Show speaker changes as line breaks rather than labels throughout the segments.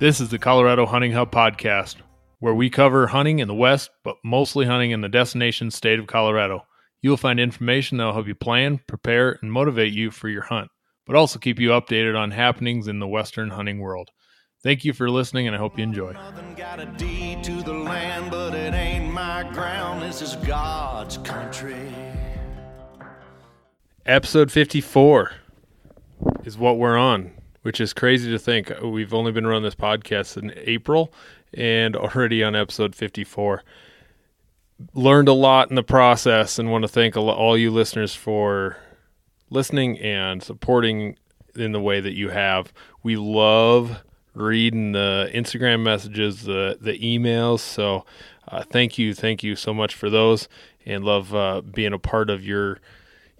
This is the Colorado Hunting Hub podcast, where we cover hunting in the West, but mostly hunting in the destination state of Colorado. You will find information that will help you plan, prepare, and motivate you for your hunt, but also keep you updated on happenings in the Western hunting world. Thank you for listening, and I hope you enjoy.
Got a to the land, but it ain't my ground. This is God's country.
Episode 54 is what we're on, which is crazy to think. We've only been running this podcast in April and already on episode 54. Learned a lot in the process and want to thank all you listeners for listening and supporting in the way that you have. We love reading the Instagram messages, the the emails. So uh, thank you, thank you so much for those, and love uh, being a part of your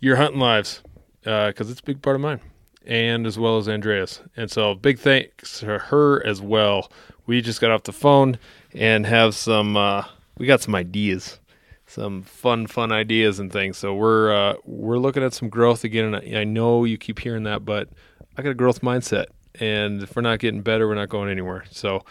your hunting lives because it's a big part of mine, and as well as Andreas. And so big thanks to her as well. We just got off the phone and have some. Uh, we got some ideas. Some fun, fun ideas and things. So we're uh, we're looking at some growth again, and I, I know you keep hearing that, but I got a growth mindset, and if we're not getting better, we're not going anywhere. So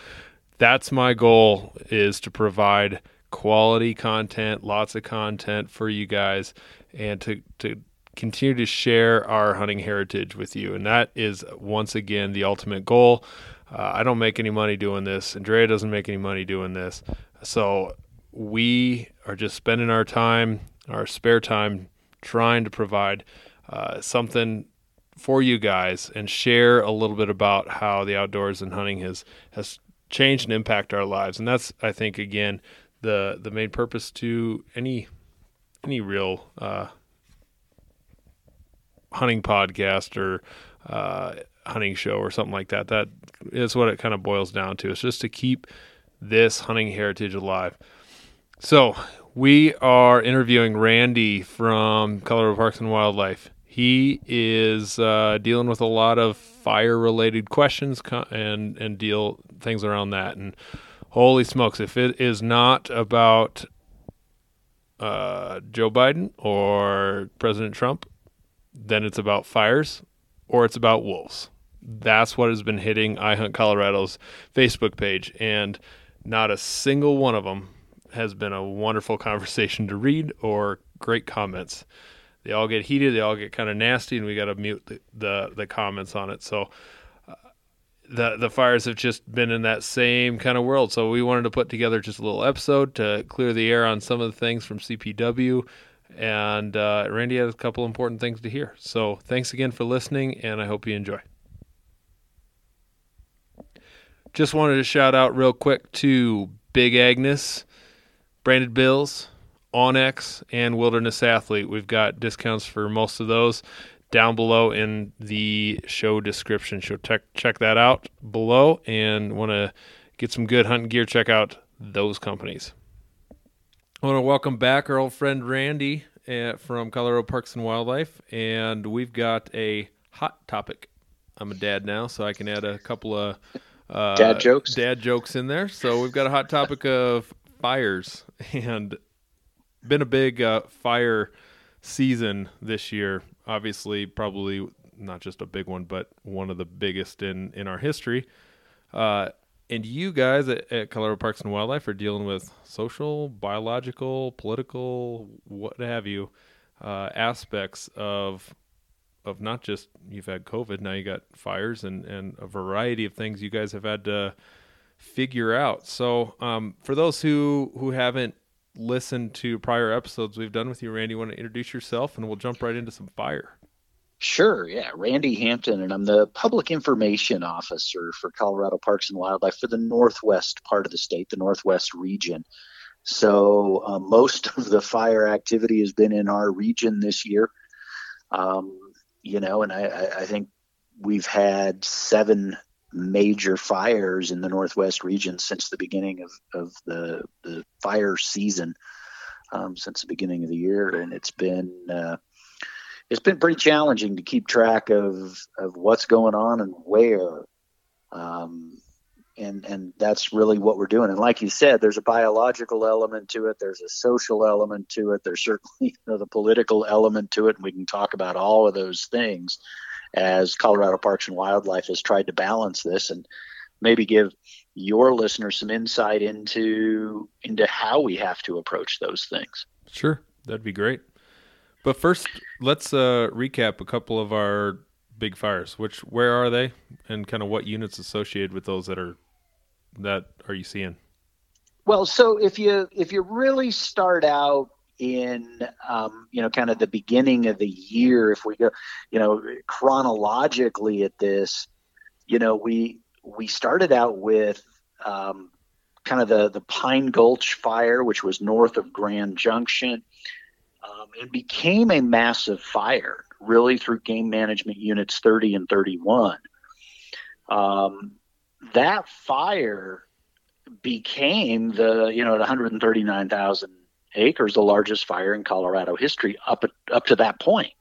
that's my goal is to provide quality content, lots of content for you guys, and to to continue to share our hunting heritage with you. And that is once again the ultimate goal. Uh, I don't make any money doing this. Andrea doesn't make any money doing this. So we are just spending our time, our spare time, trying to provide uh, something for you guys and share a little bit about how the outdoors and hunting has has changed and impact our lives. And that's I think again the the main purpose to any any real uh, hunting podcast or uh, hunting show or something like that. That is what it kind of boils down to. It's just to keep this hunting heritage alive. So we are interviewing Randy from Colorado Parks and Wildlife. He is uh, dealing with a lot of fire-related questions and and deal things around that. And holy smokes, if it is not about uh, Joe Biden or President Trump, then it's about fires or it's about wolves. That's what has been hitting I Hunt Colorado's Facebook page, and not a single one of them has been a wonderful conversation to read or great comments. They all get heated, they all get kind of nasty, and we got to mute the, the, the comments on it. So uh, the the fires have just been in that same kind of world. So we wanted to put together just a little episode to clear the air on some of the things from CPW. And uh, Randy has a couple important things to hear. So thanks again for listening, and I hope you enjoy. Just wanted to shout out real quick to Big Agnes, Branded Bills, OnX, and Wilderness Athlete. We've got discounts for most of those down below in the show description. So check check that out below, and want to get some good hunting gear. Check out those companies. I want to welcome back our old friend Randy uh, from Colorado Parks and Wildlife, and we've got a hot topic. I'm a dad now, so I can add a couple of uh,
Dad jokes?
Dad jokes in there. So we've got a hot topic of fires, and been a big uh, fire season this year. Obviously, probably not just a big one, but one of the biggest in in our history. Uh, and you guys at, at, Colorado Parks and Wildlife are dealing with social, biological, political, what have you, uh, aspects of of not just you've had COVID, now you got fires and and a variety of things you guys have had to figure out. So, um, for those who who haven't listened to prior episodes we've done with you, Randy, you want to introduce yourself, and we'll jump right into some fire.
Sure, yeah. Randy Hampton, and I'm the public information officer for Colorado Parks and Wildlife for the Northwest part of the state, the Northwest region. So uh, most of the fire activity has been in our region this year. Um, you know, and I, I think we've had seven major fires in the Northwest region since the beginning of, of the, the fire season, um, since the beginning of the year. And it's been, uh, it's been pretty challenging to keep track of of what's going on and where. Um, and and that's really what we're doing. And like you said, there's a biological element to it. There's a social element to it. There's certainly you know, the political element to it, and we can talk about all of those things as Colorado Parks and Wildlife has tried to balance this and maybe give your listeners some insight into into how we have to approach those things.
Sure, that'd be great. But first, let's uh, recap a couple of our big fires. Which where are they, and kind of what units associated with those that are that are you seeing?
Well, so if you if you really start out in um, you know kind of the beginning of the year, if we go you know chronologically at this, you know we we started out with um, kind of the the Pine Gulch fire, which was north of Grand Junction um, and became a massive fire, really through game management units 30 and 31. Um, that fire became the, you know, at 139,000 acres, the largest fire in Colorado history up up to that point.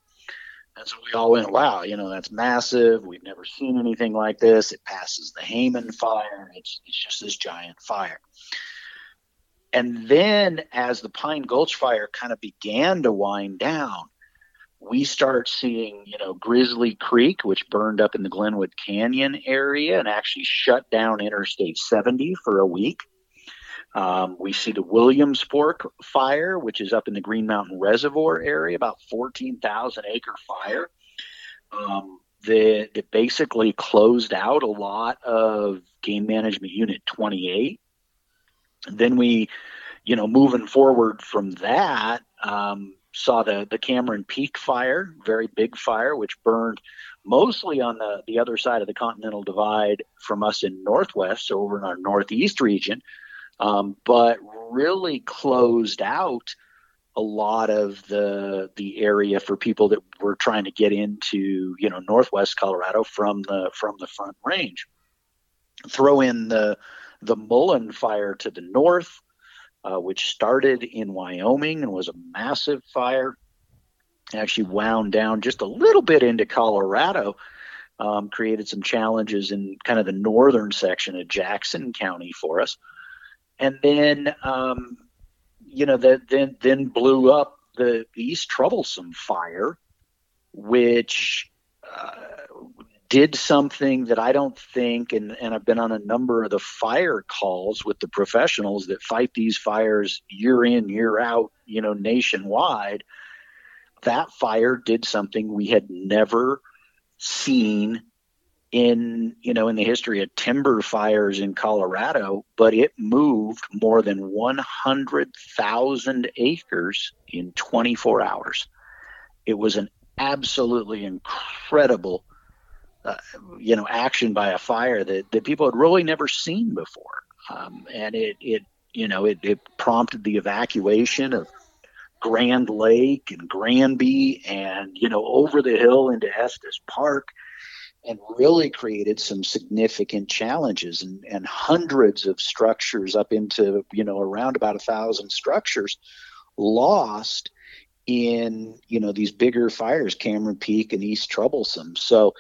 And so we all went, wow, you know, that's massive. We've never seen anything like this. It passes the Hayman fire. It's, it's just this giant fire. And then as the Pine Gulch fire kind of began to wind down, we start seeing, you know, Grizzly Creek, which burned up in the Glenwood Canyon area and actually shut down Interstate 70 for a week. Um, we see the Williams Fork fire, which is up in the Green Mountain Reservoir area, about 14,000 acre fire. Um, that, that basically closed out a lot of Game Management Unit 28 then we, you know, moving forward from that, um, saw the the Cameron Peak fire, very big fire, which burned mostly on the the other side of the Continental Divide from us in Northwest, so over in our Northeast region, um, but really closed out a lot of the the area for people that were trying to get into you know Northwest Colorado from the from the Front Range. Throw in the the Mullen fire to the north, uh, which started in Wyoming and was a massive fire, actually wound down just a little bit into Colorado, um, created some challenges in kind of the northern section of Jackson County for us, and then um, you know then then blew up the East Troublesome fire, which uh, did something that I don't think, and, and I've been on a number of the fire calls with the professionals that fight these fires year in, year out, you know, nationwide. That fire did something we had never seen in you know in the history of timber fires in Colorado, but it moved more than 100,000 acres in 24 hours. It was an absolutely incredible uh, you know, action by a fire that, that people had really never seen before. Um, and it, it, you know, it, it prompted the evacuation of Grand Lake and Granby and, you know, over the hill into Estes Park and really created some significant challenges and, and hundreds of structures up into, you know, around about a thousand structures lost in, you know, these bigger fires, Cameron Peak and East Troublesome. So,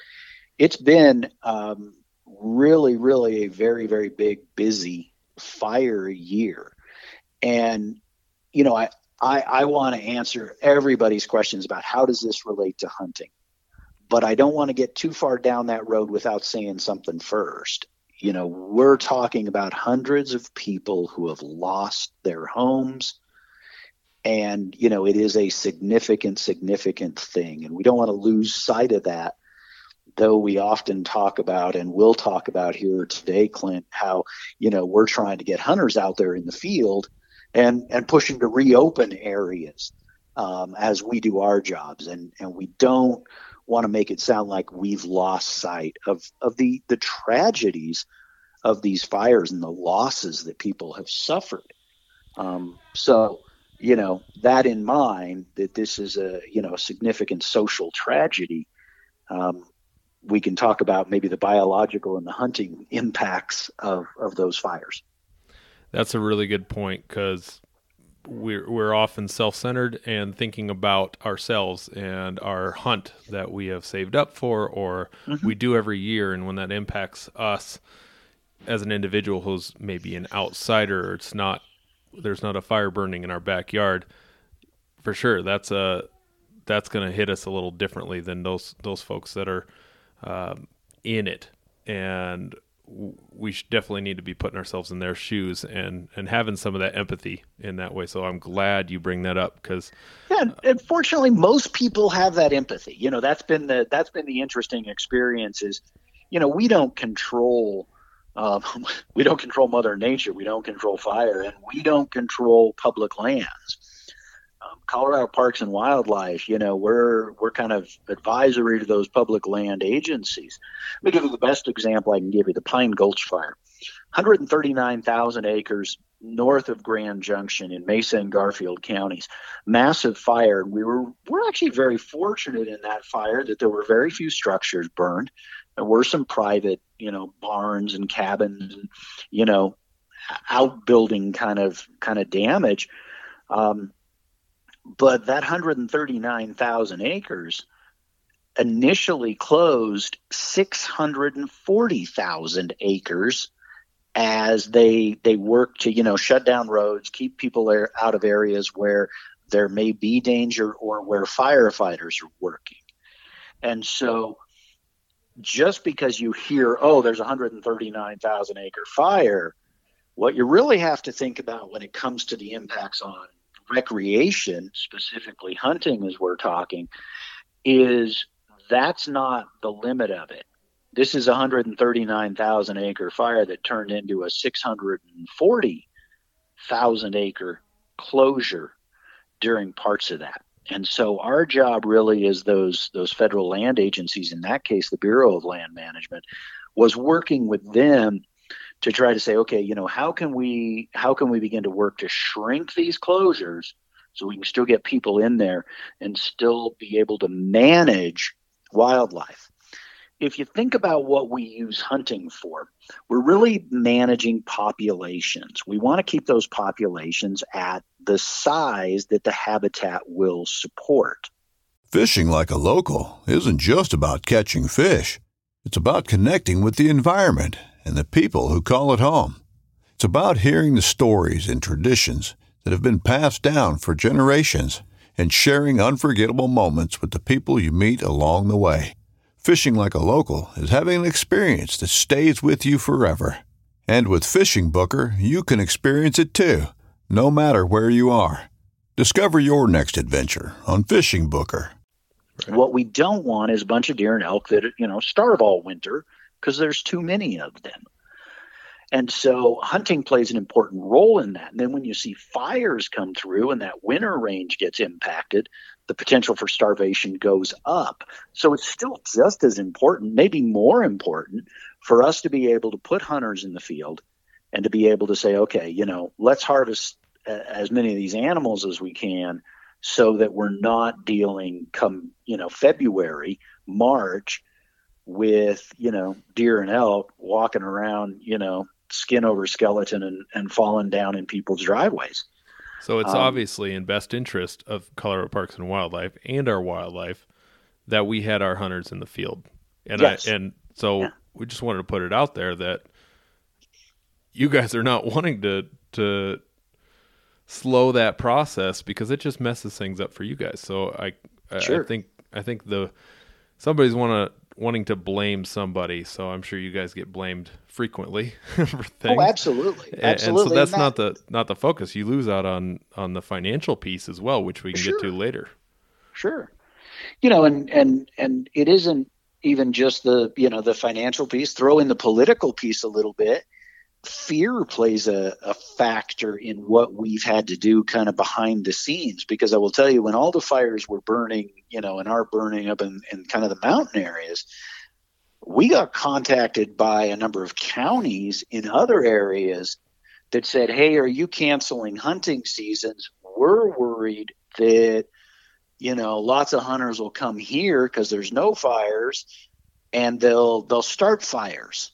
it's been um, really, really a very, very big, busy fire year. And, you know, I, I, I want to answer everybody's questions about how does this relate to hunting. But I don't want to get too far down that road without saying something first. you know, we're talking about hundreds of people who have lost their homes. And, you know, it is a significant, significant thing. And we don't want to lose sight of that, though we often talk about and will talk about here today, Clint, how, you know, we're trying to get hunters out there in the field and, and pushing to reopen areas um, as we do our jobs. And, and we don't want to make it sound like we've lost sight of, of the, the tragedies of these fires and the losses that people have suffered. Um, so, you know, that in mind, that this is a, you know, a significant social tragedy, um, we can talk about maybe the biological and the hunting impacts of, of those fires.
That's a really good point because we're we're often self-centered and thinking about ourselves and our hunt that we have saved up for or mm-hmm. we do every year and when that impacts us as an individual who's maybe an outsider it's not there's not a fire burning in our backyard for sure that's a that's going to hit us a little differently than those those folks that are um, in it and we definitely need to be putting ourselves in their shoes and and having some of that empathy in that way. So I'm glad you bring that up because
yeah, unfortunately, most people have that empathy. You know, that's been the that's been the interesting experience. Is you know we don't control. Um, we don't control Mother Nature. We don't control fire, and we don't control public lands Colorado Parks and Wildlife, you know, we're we're kind of advisory to those public land agencies. Let me give you the best example I can give you: the Pine Gulch Fire, 139,000 acres north of Grand Junction in Mesa and Garfield counties. Massive fire. We were we're actually very fortunate in that fire that there were very few structures burned. There were some private, you know, barns and cabins, and, you know, outbuilding kind of kind of damage. Um, but that 139,000 acres initially closed 640,000 acres as they they work to you know shut down roads, keep people out of areas where there may be danger or where firefighters are working. And so just because you hear, oh, there's a 139,000 acre fire, what you really have to think about when it comes to the impacts on recreation, specifically hunting, as we're talking, is that's not the limit of it. This is a 139,000 acre fire that turned into a 640,000 acre closure during parts of that. And so our job really is those those federal land agencies, in that case the Bureau of Land Management, was working with them to try to say, okay, you know, how can we how can we begin to work to shrink these closures so we can still get people in there and still be able to manage wildlife. If you think about what we use hunting for, we're really managing populations. We want to keep those populations at the size that the habitat will support.
Fishing like a local isn't just about catching fish. It's about connecting with the environment and the people who call it home. It's about hearing the stories and traditions that have been passed down for generations and sharing unforgettable moments with the people you meet along the way. Fishing like a local is having an experience that stays with you forever. And with Fishing Booker, you can experience it too, no matter where you are. Discover your next adventure on Fishing Booker.
What we don't want is a bunch of deer and elk that, you know, starve all winter because there's too many of them. And so hunting plays an important role in that. And then when you see fires come through and that winter range gets impacted, the potential for starvation goes up. So it's still just as important, maybe more important, for us to be able to put hunters in the field and to be able to say, okay, you know, let's harvest as many of these animals as we can so that we're not dealing come, you know, February, March with, you know, deer and elk walking around, you know, skin over skeleton and, and fallen down in people's driveways.
So it's um, obviously in best interest of Colorado Parks and Wildlife and our wildlife that we had our hunters in the field. And yes. I and so yeah. we just wanted to put it out there that you guys are not wanting to to slow that process because it just messes things up for you guys. So I I. I think I think the somebody's want to wanting to blame somebody. So I'm sure you guys get blamed frequently for oh, things.
Oh, absolutely,
And-
absolutely.
And so that's
And
not the not the focus. You lose out on on the financial piece as well, which we can get to later.
Sure. You know, and and and it isn't even just the you know the financial piece. Throw in the political piece a little bit. Fear plays a, a factor in what we've had to do kind of behind the scenes because I will tell you when all the fires were burning, you know, and are burning up in, in kind of the mountain areas, we got contacted by a number of counties in other areas that said, Hey, are you canceling hunting seasons? We're worried that you know lots of hunters will come here because there's no fires and they'll they'll start fires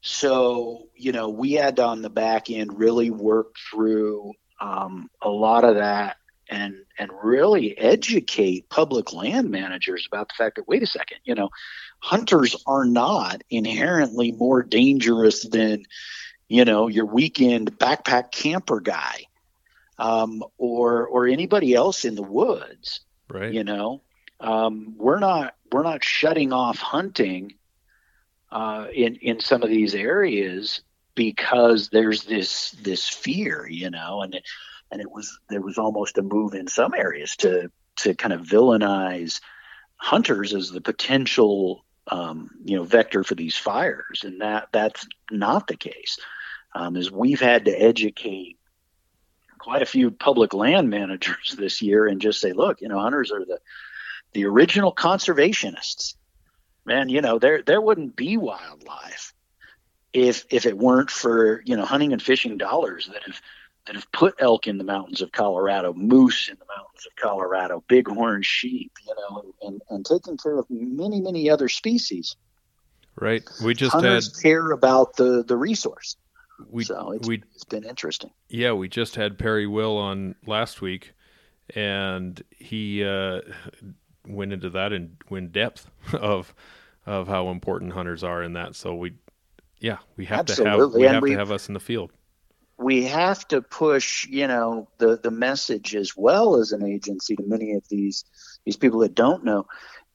so you know we had to on the back end really work through um, a lot of that and and really educate public land managers about the fact that wait a second you know hunters are not inherently more dangerous than you know your weekend backpack camper guy um, or or anybody else in the woods
Right.
you know um, we're not we're not shutting off hunting uh, in in some of these areas because there's this this fear you know and it, and it was there was almost a move in some areas to to kind of villainize hunters as the potential um, you know vector for these fires and that that's not the case um, is we've had to educate quite a few public land managers this year and just say, look, you know, hunters are the the original conservationists. Man, you know, there there wouldn't be wildlife if if it weren't for, you know, hunting and fishing dollars that have that have put elk in the mountains of Colorado, moose in the mountains of Colorado, bighorn sheep, you know, and, and taking care of many, many other species.
Right. We just
Hunters
had
care about the the resource.
we
so it's,
we
it's been interesting.
yeah we just had Perry Will on last week, and he uh, went into that in in depth of of how important hunters are in that. So we yeah we have to have we
and
have to have us in the field.
We have to push you know the the message as well as an agency to many of these these people that don't know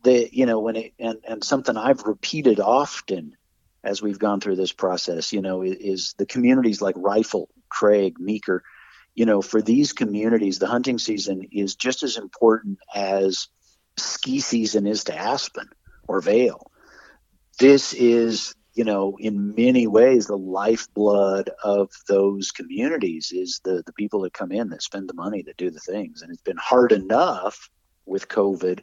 that you know when it and and something I've repeated often as we've gone through this process you know is the communities like Rifle, Craig, Meeker you know for these communities the hunting season is just as important as ski season is to Aspen or Vail this is you know in many ways the lifeblood of those communities is the the people that come in that spend the money that do the things. And it's been hard enough with covid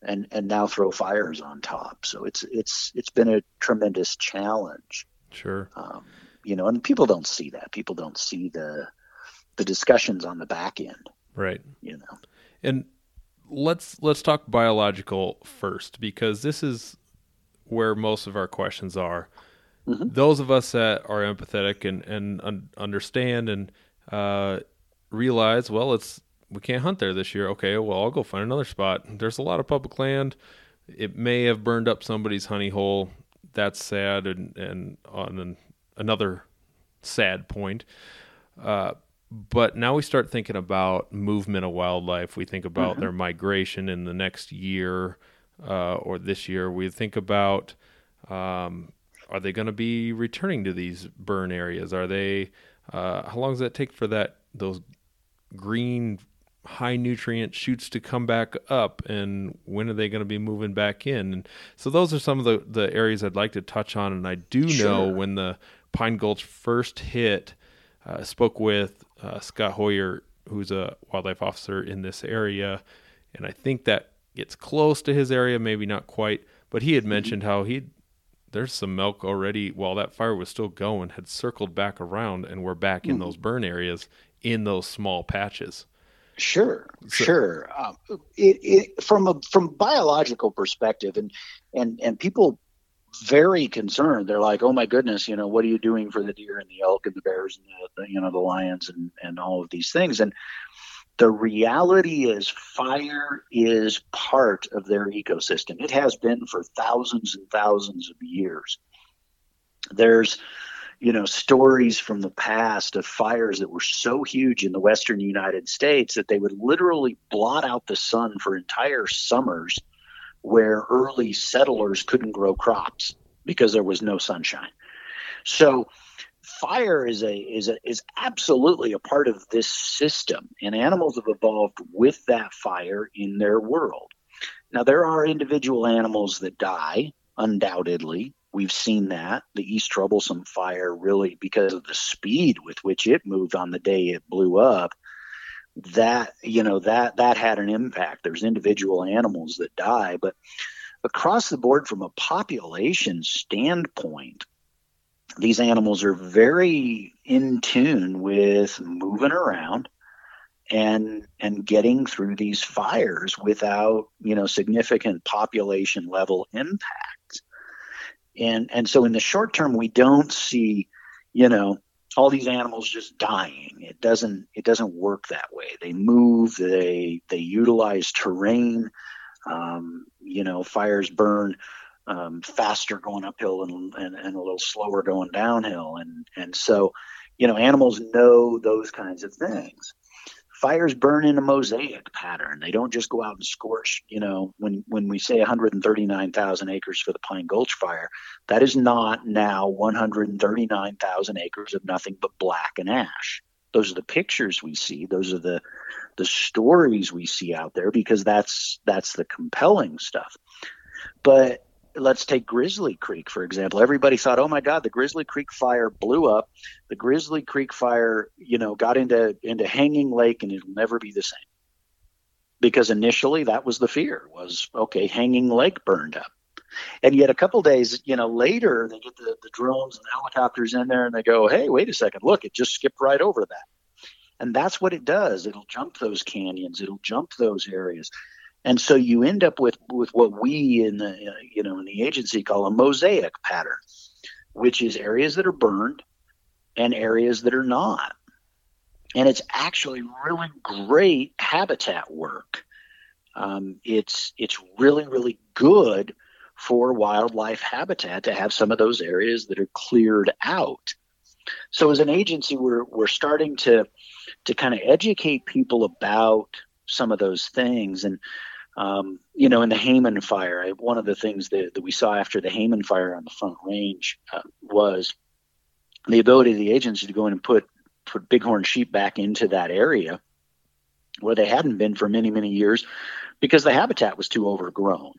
and and now throw fires on top. So it's it's it's been a tremendous challenge.
Sure.
um, you know and people don't see that. People don't see the the discussions on the back end.
Right.
you know.
And let's let's talk biological first because this is where most of our questions are.
Mhm.
Those of us that are empathetic and and un- understand and uh, realize, well, it's we can't hunt there this year. Okay, well, I'll go find another spot. There's a lot of public land. It may have burned up somebody's honey hole. That's sad. And and on an, another sad point, uh, but now we start thinking about movement of wildlife. We think about their migration in the next year uh, or this year. We think about um, are they going to be returning to these burn areas? Are they? Uh, how long does that take for that those green high nutrient shoots to come back up and when are they going to be moving back in and so those are some of the, the areas i'd like to touch on and i do know when the pine gulch first hit uh, spoke with uh, Scott Hoyer, who's a wildlife officer in this area, and I think that gets close to his area, maybe not quite. But he had mentioned how he there's some elk already while that fire was still going had circled back around and we're back in those burn areas in those small patches.
Sure,
So-
sure. Um, it, it from a from biological perspective, and and and people very concerned. They're like, "Oh my goodness, you know, what are you doing for the deer and the elk and the bears and the, the you know the lions and and all of these things?" And the reality is, fire is part of their ecosystem. It has been for thousands and thousands of years. There's you know stories from the past of fires that were so huge in the western United States that they would literally blot out the sun for entire summers where early settlers couldn't grow crops because there was no sunshine. So fire is a is a is absolutely a part of this system and animals have evolved with that fire in their world. Now there are individual animals that die undoubtedly. We've seen that the East Troublesome fire really because of the speed with which it moved on the day it blew up that you know that that had an impact there's individual animals that die but across the board from a population standpoint these animals are very in tune with moving around and and getting through these fires without you know significant population level impacts and and so in the short term we don't see you know all these animals just dying. It doesn't it doesn't work that way. They move. They they utilize terrain. Um, you know, fires burn um, faster going uphill and, and, and a little slower going downhill, and and so you know animals know those kinds of things fires burn in a mosaic pattern. They don't just go out and scorch, you know, when, when we say 139,000 acres for the Pine Gulch fire, that is not now 139,000 acres of nothing but black and ash. Those are the pictures we see. Those are the the stories we see out there because that's that's the compelling stuff. But let's take Grizzly Creek, for example. Everybody thought, oh my God, the Grizzly Creek fire blew up. The Grizzly Creek fire, you know, got into, into Hanging Lake and it'll never be the same. Because initially that was the fear was, okay, Hanging Lake burned up. And yet a couple days, you know, later they get the, the drones and the helicopters in there and they go, hey, wait a second, look, it just skipped right over that. And that's what it does. It'll jump those canyons. It'll jump those areas and so you end up with with what we in the you know in the agency call a mosaic pattern which is areas that are burned and areas that are not. And it's actually really great habitat work. Um, it's it's really really good for wildlife habitat to have some of those areas that are cleared out. So as an agency we're we're starting to to kind of educate people about some of those things. And um, you know, in the Hayman fire, I, one of the things that, that we saw after the Hayman fire on the Front Range uh, was the ability of the agency to go in and put put bighorn sheep back into that area where they hadn't been for many many years because the habitat was too overgrown.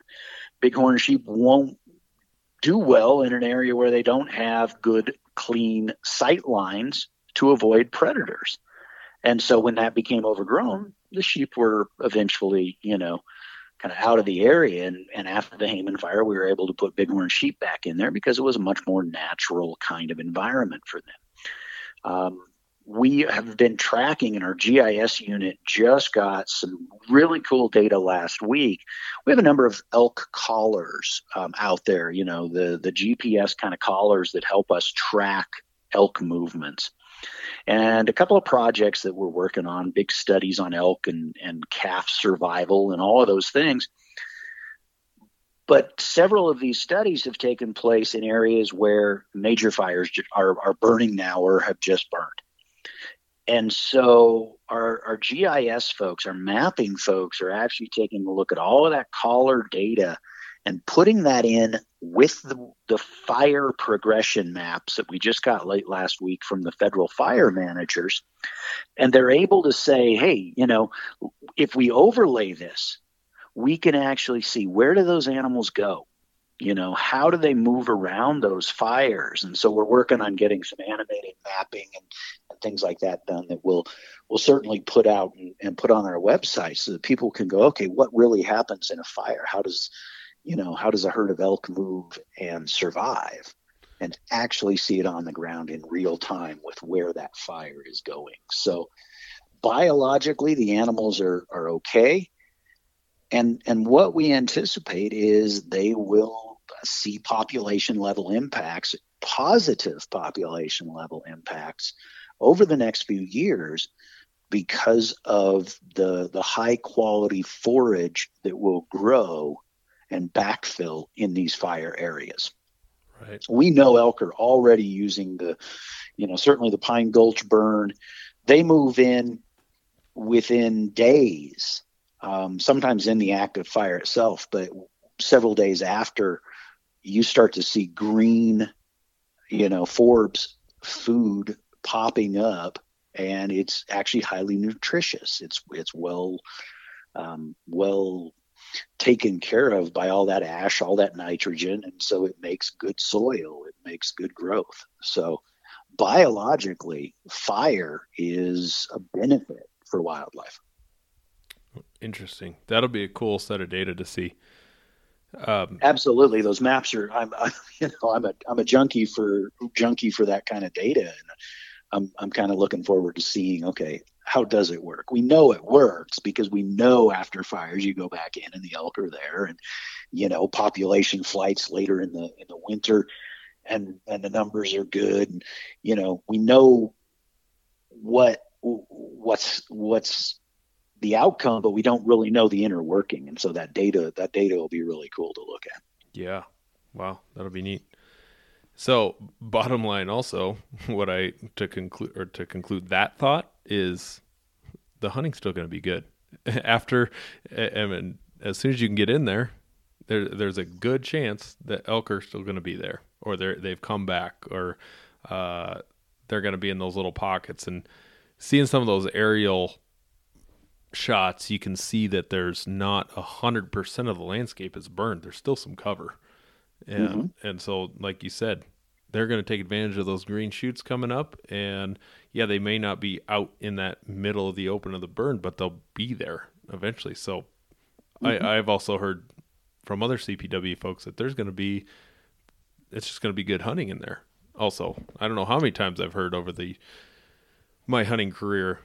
Bighorn sheep won't do well in an area where they don't have good clean sight lines to avoid predators. And so when that became overgrown, the sheep were eventually, you know, kind of out of the area. And, and after the Hayman fire, we were able to put bighorn sheep back in there because it was a much more natural kind of environment for them. Um, we have been tracking and our GIS unit, just got some really cool data last week. We have a number of elk collars um, out there, you know, the, the GPS kind of collars that help us track elk movements and a couple of projects that we're working on, big studies on elk and, and calf survival and all of those things. But several of these studies have taken place in areas where major fires are, are burning now or have just burned. And so our, our GIS folks, our mapping folks, are actually taking a look at all of that collar data and putting that in with the, the fire progression maps that we just got late last week from the federal fire managers. And they're able to say, hey, you know, if we overlay this, we can actually see where do those animals go? You know, how do they move around those fires? And so we're working on getting some animated mapping and, and things like that done that we'll we'll certainly put out and, and put on our website so that people can go, okay, what really happens in a fire? How does you know, how does a herd of elk move and survive? And actually see it on the ground in real time with where that fire is going. So, biologically, the animals are, are okay. And, and what we anticipate is they will see population level impacts, positive population level impacts over the next few years because of the the high quality forage that will grow and backfill in these fire areas. Right. We know elk are already using the, you know, certainly the Pine Gulch burn. They move in within days, um, sometimes in the act of fire itself, but several days after, you start to see green, you know, forbs food popping up, and it's actually highly nutritious. It's it's well um, well taken care of by all that ash, all that nitrogen, and so it makes good soil. It makes good growth. So biologically, fire is a benefit for wildlife.
Interesting. That'll be a cool set of data to see.
Um, Absolutely, those maps are. I'm, I'm, you know, I'm a, I'm a junkie for junkie for that kind of data, and I'm, I'm kind of looking forward to seeing. Okay, how does it work? We know it works because we know after fires you go back in and the elk are there, and you know population flights later in the in the winter, and and the numbers are good. And, you know, we know what what's what's the outcome, but we don't really know the inner working. And so that data, that data will be really cool to look at.
Yeah. Wow. That'll be neat. So bottom line also, what I to conclude or to conclude that thought is the hunting's still going to be good after, I mean, as soon as you can get in there, there, there's a good chance that elk are still going to be there or they're, they've come back or, uh, they're going to be in those little pockets and seeing some of those aerial shots, you can see that there's not a hundred percent of the landscape is burned. There's still some cover, and mm-hmm. and so like you said, they're going to take advantage of those green shoots coming up. And yeah, they may not be out in that middle of the open of the burn, but they'll be there eventually. So mm-hmm. I, I've also heard from other CPW folks that there's going to be it's just going to be good hunting in there. Also, I don't know how many times I've heard over the my hunting career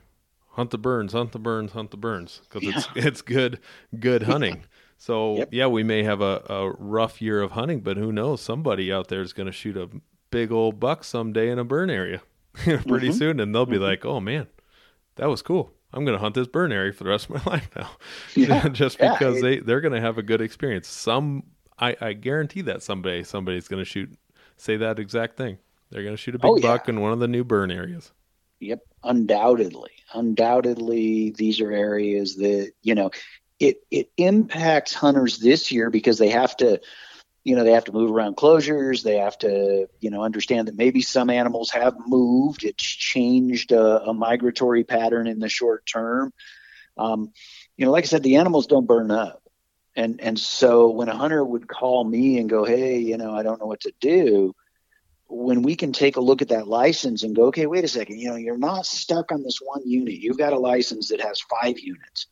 hunt the burns, hunt the burns, hunt the burns because yeah. it's it's good good hunting. So yep. yeah, we may have a, a rough year of hunting, but who knows? Somebody out there is going to shoot a big old buck someday in a burn area pretty mm-hmm. soon, and they'll be mm-hmm. like, "Oh man, that was cool. I'm going to hunt this burn area for the rest of my life now, yeah. just because yeah, they they're going to have a good experience. Some I, I guarantee that someday somebody's going to shoot say that exact thing. They're going to shoot a big oh, buck in one of the new burn areas.
Yep, undoubtedly, undoubtedly, these are areas that you know it it impacts hunters this year because they have to you know they have to move around closures. They have to you know understand that maybe some animals have moved. It's changed a, a migratory pattern in the short term. Um, you know like i said the animals don't burn up. And and so when a hunter would call me and go hey you know i don't know what to do when we can take a look at that license and go, okay, wait a second, you know, you're not stuck on this one unit. You've got a license that has five units.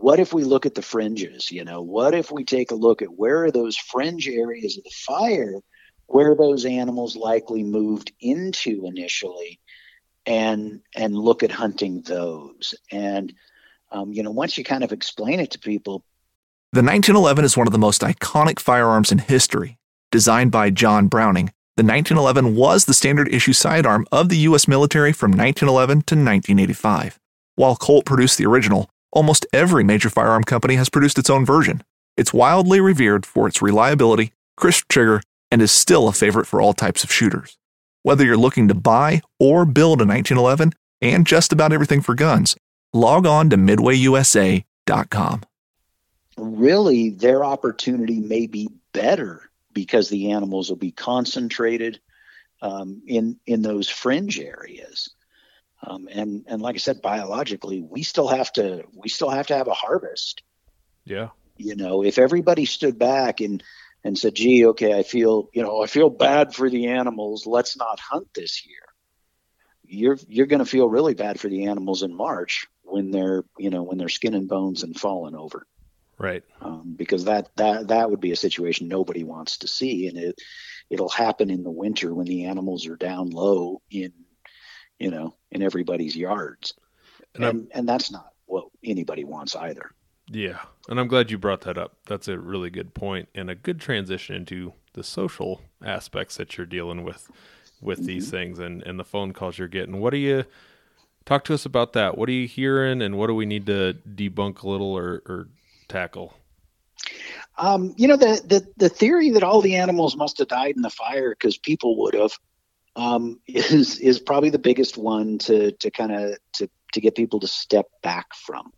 What if we look at the fringes? You know, what if we take a look at where are those fringe areas of the fire where those animals likely moved into initially and and look at hunting those and um, you know once you kind of explain it to people
the 1911 is one of the most iconic firearms in history designed by john browning the 1911 was the standard issue sidearm of the U.S. military from 1911 to 1985. While Colt produced the original, almost every major firearm company has produced its own version. It's wildly revered for its reliability, crisp trigger, and is still a favorite for all types of shooters. Whether you're looking to buy or build a 1911 and just about everything for guns, log on to midwayusa.com.
Really, their opportunity may be better because the animals will be concentrated um, in in those fringe areas. Um, and and like I said, biologically, we still have to we still have to have a harvest.
Yeah.
You know, if everybody stood back and and said, "Gee, okay, I feel you know I feel bad for the animals. Let's not hunt this year." You're you're going to feel really bad for the animals in March when they're you know when they're skin and bones and falling over
right?
Um, because that that that would be a situation nobody wants to see, and it it'll happen in the winter when the animals are down low in you know in everybody's yards, and and, and that's not what anybody wants either.
Yeah, and I'm glad you brought that up. That's a really good point and a good transition into the social aspects that you're dealing with with mm-hmm. these things and and the phone calls you're getting. What do you talk to us about that? What are you hearing, and what do we need to debunk a little or, or tackle?
Um, you know, the, the, the theory that all the animals must have died in the fire because people would have um, is is probably the biggest one to to kind of to to get people to step back from.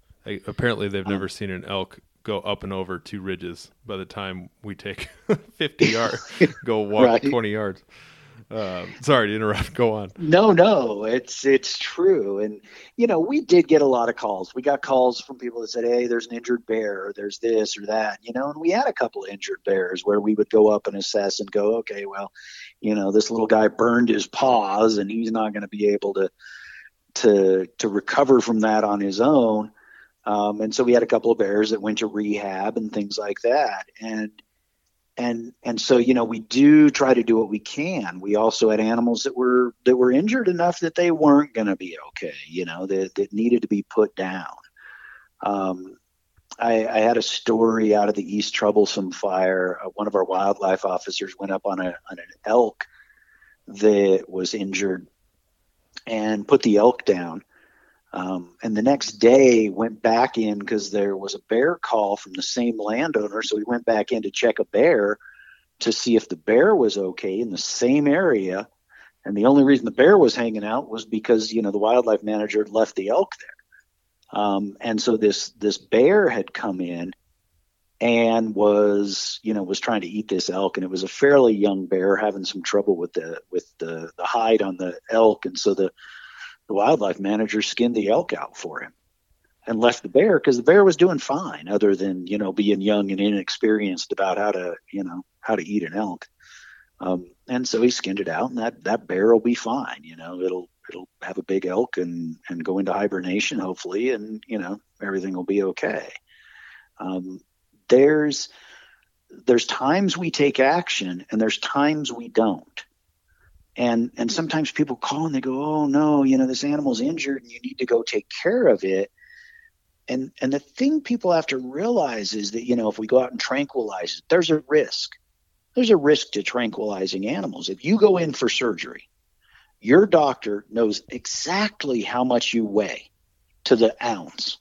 apparently, they've never um, seen an elk go up and over two ridges by the time we take 50 yards, go walk
Right.
20 yards. Uh, sorry to interrupt. Go on.
No, no, it's it's true, and you know we did get a lot of calls. We got calls from people that said, "Hey, there's an injured bear, or there's this or that," you know, and we had a couple of injured bears where we would go up and assess and go, "Okay, well, you know, this little guy burned his paws, and he's not going to be able to to to recover from that on his own." Um, and so we had a couple of bears that went to rehab and things like that, and and and so you know we do try to do what we can. We also had animals that were that were injured enough that they weren't going to be okay you know that, that needed to be put down. Um, I, I had a story out of the east troublesome fire. Uh, one of our wildlife officers went up on a on an elk that was injured and put the elk down um, and the next day went back in because there was a bear call from the same landowner. So we went back in to check a bear to see if the bear was okay in the same area. And the only reason the bear was hanging out was because you know the wildlife manager had left the elk there. Um, and so this this bear had come in and was you know was trying to eat this elk and it was a fairly young bear having some trouble with the with the the hide on the elk and so the the wildlife manager skinned the elk out for him and left the bear because the bear was doing fine other than you know being young and inexperienced about how to you know how to eat an elk. Um, and so he skinned it out and that that bear will be fine you know it'll it'll have a big elk and and go into hibernation hopefully and you know everything will be okay. Um, there's there's times we take action and there's times we don't and and sometimes people call and they go oh no you know this animal's injured and you need to go take care of it. And and the thing people have to realize is that you know if we go out and tranquilize it there's a risk. There's a risk to tranquilizing animals. If you go in for surgery your doctor knows exactly how much you weigh to the ounce.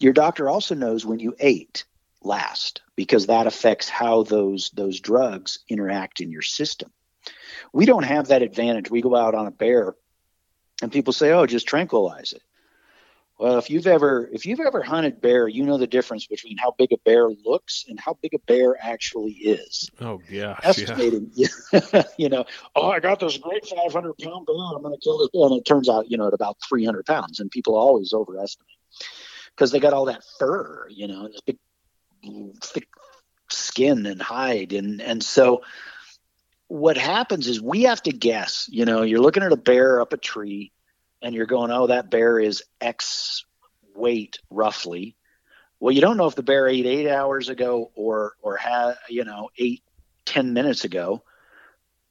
Your doctor also knows when you ate last because that affects how those those drugs interact in your system we don't have that advantage. We go out on a bear and people say, "Oh, just tranquilize it." Well, if you've ever if you've ever hunted bear, you know the difference between how big a bear looks and how big a bear actually is.
Oh, gosh. Yeah.
Estimating, you know, oh, I got this great 500 pound bear. I'm going to kill this bear, and it turns out, you know, at about 300 pounds, and people always overestimate because they got all that fur, you know, and this big thick skin and hide, and and so what happens is we have to guess. You know, you're looking at a bear up a tree, and you're going, "Oh, that bear is X weight roughly." Well, you don't know if the bear ate eight hours ago or or had you know eight ten minutes ago,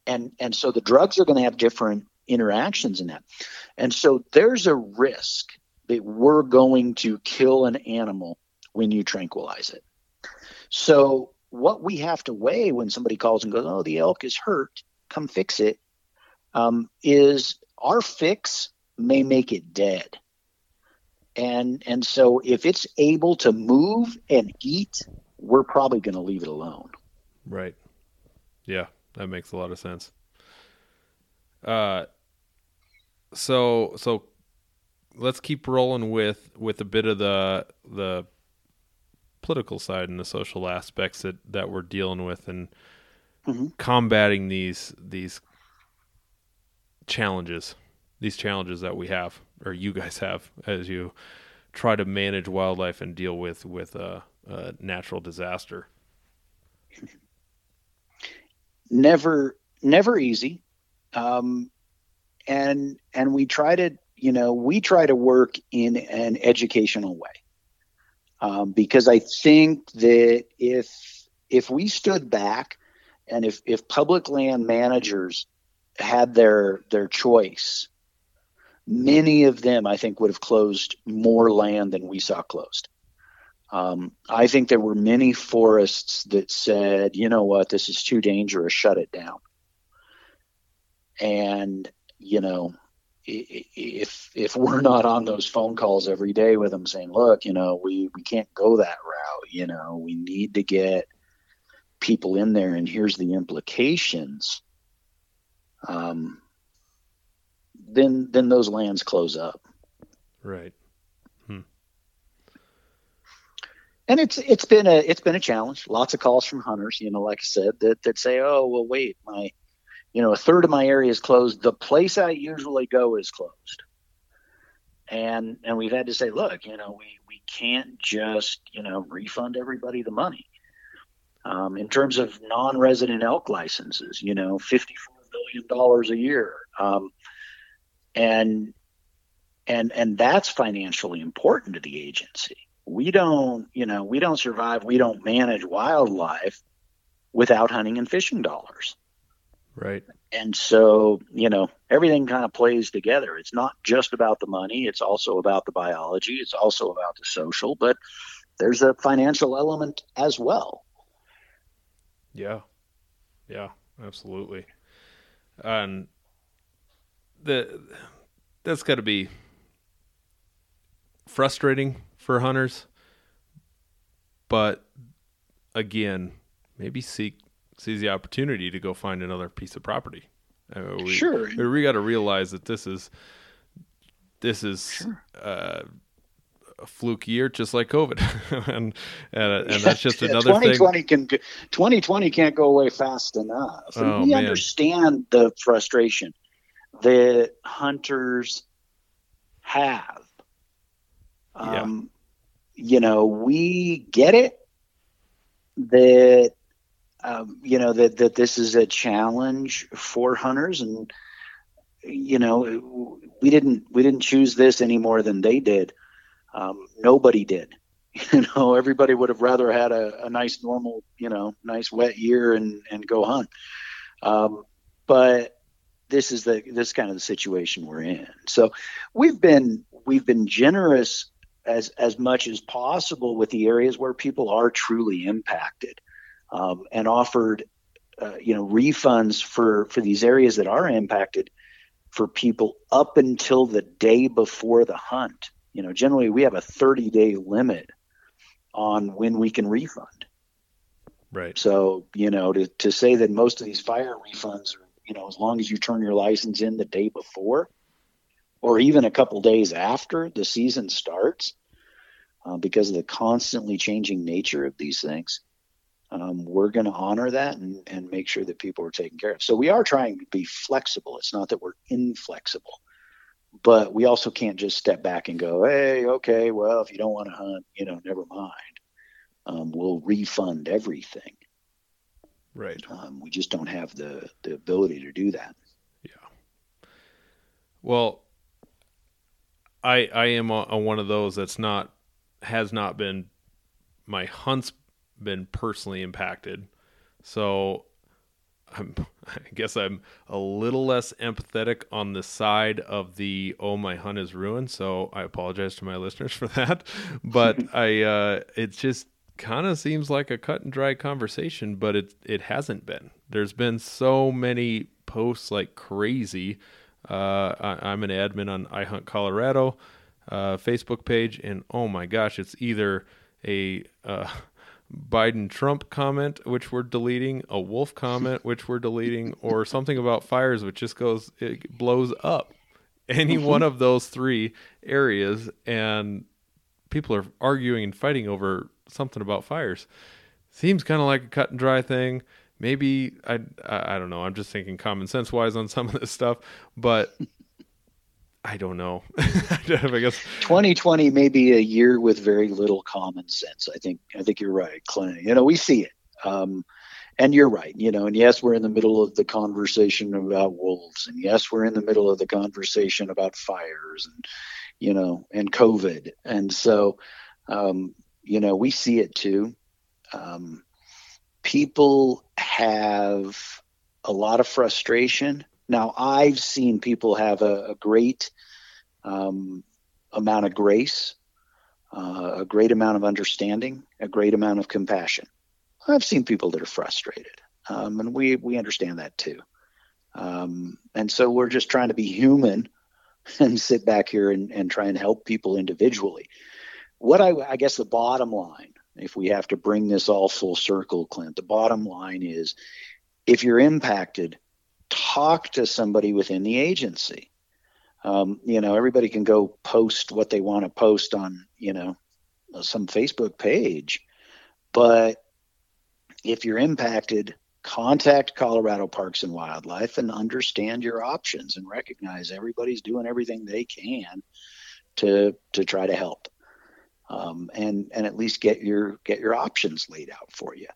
and and so the drugs are going to have different interactions in that, and so there's a risk that we're going to kill an animal when you tranquilize it. So what we have to weigh when somebody calls and goes, "Oh, the elk is hurt, come fix it," um, is our fix may make it dead, and and so if it's able to move and eat, we're probably going to leave it alone.
Right. Yeah, that makes a lot of sense. Uh, so so let's keep rolling with with a bit of the the political side and the social aspects that that we're dealing with and
Mhm.
combating these these challenges these challenges that we have or you guys have as you try to manage wildlife and deal with with a, a natural disaster.
Never never easy. Um, and and we try to you know we try to work in an educational way um, because i think that if if we stood back and if if public land managers had their their choice many of them i think would have closed more land than we saw closed. Um, I think there were many forests that said, you know what, this is too dangerous, shut it down. And, you know, if if we're not on those phone calls every day with them saying, look, you know, we, we can't go that route, you know, we need to get people in there and here's the implications, um, then then those lands close up.
right Hmm.
and it's it's been a it's been a challenge. Lots of calls from hunters, you know, like I said, that that say, "Oh, well, wait, my, you know, a third of my area is closed. The place I usually go is closed." And and we've had to say, look, you know, we we can't just you know refund everybody the money. Um, in terms of non-resident elk licenses, you know, fifty-four billion dollars a year, um, and and and that's financially important to the agency we don't, you know, we don't survive, we don't manage wildlife without hunting and fishing dollars.
Right.
And so, you know, everything kind of plays together. It's not just about the money, it's also about the biology, it's also about the social, but there's a financial element as well.
Yeah. Yeah, absolutely. And the that's got to be frustrating for hunters. But again, maybe seek sees the opportunity to go find another piece of property.
Uh, we, sure,
we got to realize that this is this is sure. uh, a fluke year, just like COVID, and and, and that's just another
2020 thing. can 2020 can't go away fast enough. And oh, we man. understand the frustration that hunters have. Um, you know, we get it that um, you know that that this is a challenge for hunters, and you know, we didn't we didn't choose this any more than they did. Um, nobody did. You know, everybody would have rather had a, a, nice, normal, you know, nice wet year and and go hunt. Um, but this is the this kind of the situation we're in. So we've been we've been generous as as much as possible with the areas where people are truly impacted, um, and offered uh, you know refunds for for these areas that are impacted for people up until the day before the hunt. You know, generally we have a 30 day limit on when we can refund.
Right.
So, you know, to, to say that most of these fire refunds are, you know, as long as you turn your license in the day before, or even a couple days after the season starts uh, because of the constantly changing nature of these things. Um, we're going to honor that and, and make sure that people are taken care of. So we are trying to be flexible. It's not that we're inflexible, but we also can't just step back and go, hey, okay, well, if you don't want to hunt, you know, never mind. Um, we'll refund everything.
Right.
Um, we just don't have the, the ability to do that.
Yeah. Well, I I am a, a one of those that's not has not been my hunt's been personally impacted. So I'm I guess I'm a little less empathetic on the side of the oh my hunt is ruined. So I apologize to my listeners for that. But I uh it just kind of seems like a cut and dry conversation, but it it hasn't been. There's been so many posts like crazy uh, I, am an admin on I Hunt Colorado uh, Facebook page, and oh my gosh, it's either a uh, Biden Trump comment, which we're deleting, a Wolf comment, which we're deleting, or something about fires, which just goes, it blows up. Any mm-hmm. one of those three areas, and people are arguing and fighting over something about fires. Seems kind of like a cut and dry thing maybe I, I don't know. I'm just thinking common sense wise on some of this stuff, but I don't know. I
guess 2020 may be a year with very little common sense. I think I think you're right, Clint. You know, we see it. Um, and you're right, you know, and yes, we're in the middle of the conversation about wolves, and yes, we're in the middle of the conversation about fires and you know, and COVID. And so um, you know, we see it too. Um, people have a lot of frustration. Now, I've seen people have a, a great um, amount of grace, uh, a great amount of understanding, a great amount of compassion. I've seen people that are frustrated, um, and we we understand that too. Um, and so we're just trying to be human and sit back here and, and try and help people individually. What I, I guess the bottom line if we have to bring this all full circle, Clint, the bottom line is if you're impacted, talk to somebody within the agency. Um, you know, everybody can go post what they want to post on, you know, some Facebook page. But if you're impacted, contact Colorado Parks and Wildlife and understand your options and recognize everybody's doing everything they can to to try to help. Um, and and at least get your get your options laid out for you.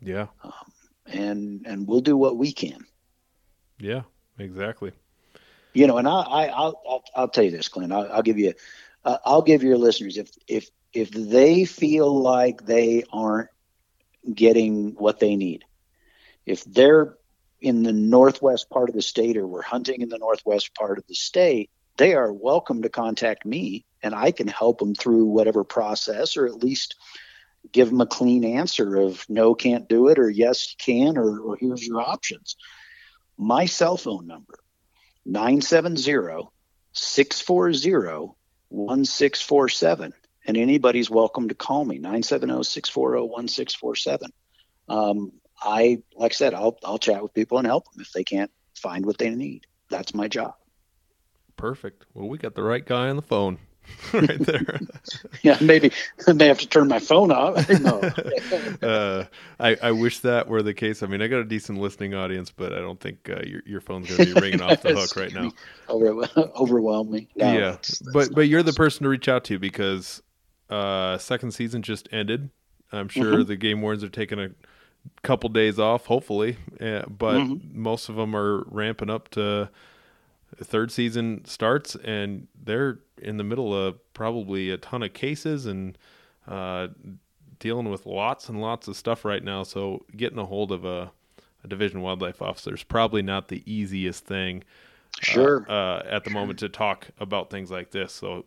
Yeah.
Um, and and we'll do what we can.
Yeah, exactly.
You know, and I, I I'll, I'll I'll tell you this, Clint. I'll, I'll give you, uh, I'll give your listeners if if if they feel like they aren't getting what they need, if they're in the northwest part of the state or we're hunting in the northwest part of the state, they are welcome to contact me, and I can help them through whatever process, or at least give them a clean answer of no, can't do it, or yes, can, or, or here's your options. My cell phone number 970 640 1647. And anybody's welcome to call me 970 640 1647. Um, I, like I said, I'll, I'll chat with people and help them if they can't find what they need. That's my job.
Perfect. Well, we got the right guy on the phone right there.
yeah, maybe I may have to turn my phone off. no.
uh, I, I wish that were the case. I mean, I got a decent listening audience, but I don't think uh, your your phone's going to be ringing off the hook right now.
Over, overwhelm me. No,
yeah, but but you're the person to reach out to because uh, second season just ended. I'm sure mm-hmm. the game wardens are taking a couple days off, hopefully, uh, but mm-hmm. most of them are ramping up to third season starts, and they're in the middle of probably a ton of cases and uh, dealing with lots and lots of stuff right now. So getting a hold of a, a division wildlife officer is probably not the easiest thing.
Uh, sure.
Uh, uh, at the sure. moment to talk about things like this. So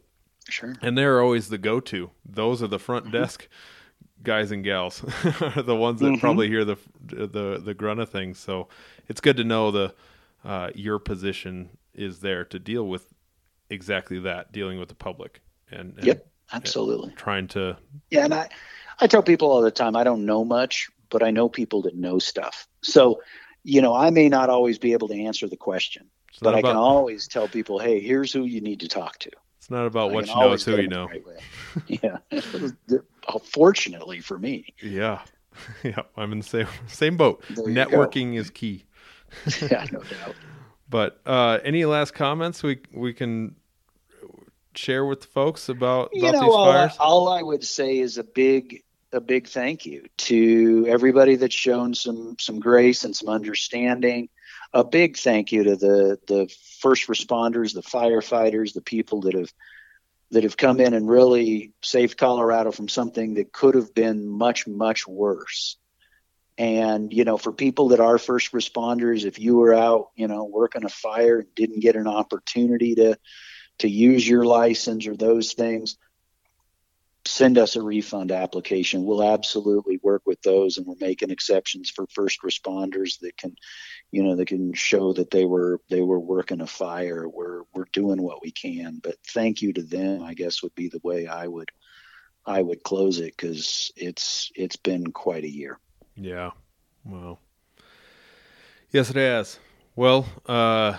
sure.
And they're always the go-to. Those are the front mm-hmm. desk guys and gals, the ones that mm-hmm. probably hear the the the grunt of things. So it's good to know the uh, your position is there to deal with exactly that, dealing with the public. And, and
yep, absolutely.
And trying to
yeah, and I I tell people all the time I don't know much, but I know people that know stuff. So you know I may not always be able to answer the question, but I can always tell people, hey, here's who you need to talk to.
It's not about what you know, it's who you know.
Right yeah. Oh, fortunately for me.
Yeah. Yeah. I'm in the same same boat. Networking go. is key.
yeah, no doubt.
But uh, any last comments we we can share with folks about, about
you know,
these
all
fires?
I, all I would say is a big a big thank you to everybody that's shown some some grace and some understanding. A big thank you to the the first responders, the firefighters, the people that have that have come in and really saved Colorado from something that could have been much much worse. And, you know, for people that are first responders, if you were out, you know, working a fire and didn't get an opportunity to to use your license or those things, send us a refund application. We'll absolutely work with those and we're making exceptions for first responders that can, you know, that can show that they were they were working a fire. We're we're doing what we can. But thank you to them, I guess would be the way I would I would close it because it's it's been quite a year.
Yeah. Well. Yes, it has. Well, uh,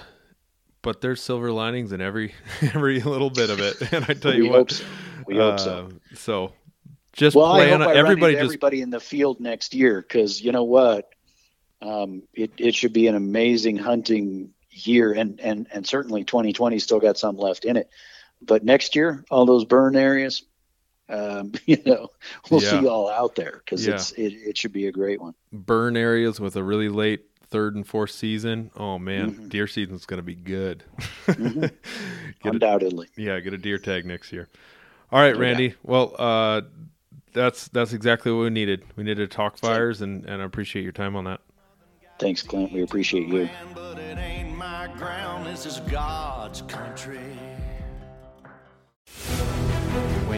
but there's silver linings in every every little bit of it, and I tell you what,
so. we uh, hope so.
So, just
well,
plan.
I hope
I everybody
just everybody in the field next year, because you know what, um, it it should be an amazing hunting year, and and and certainly 2020 still got some left in it. But next year, all those burn areas, um, you know, we'll yeah. see you all out there because yeah. it's it, it should be a great one.
Burn areas with a really late third and fourth season. Oh man, mm-hmm. deer season's going to be good.
mm-hmm. Undoubtedly.
A, yeah, get a deer tag next year. All right, Randy. Well, uh, that's that's exactly what we needed. We needed to talk fires, and and I appreciate your time on that.
Thanks, Clint. We appreciate you.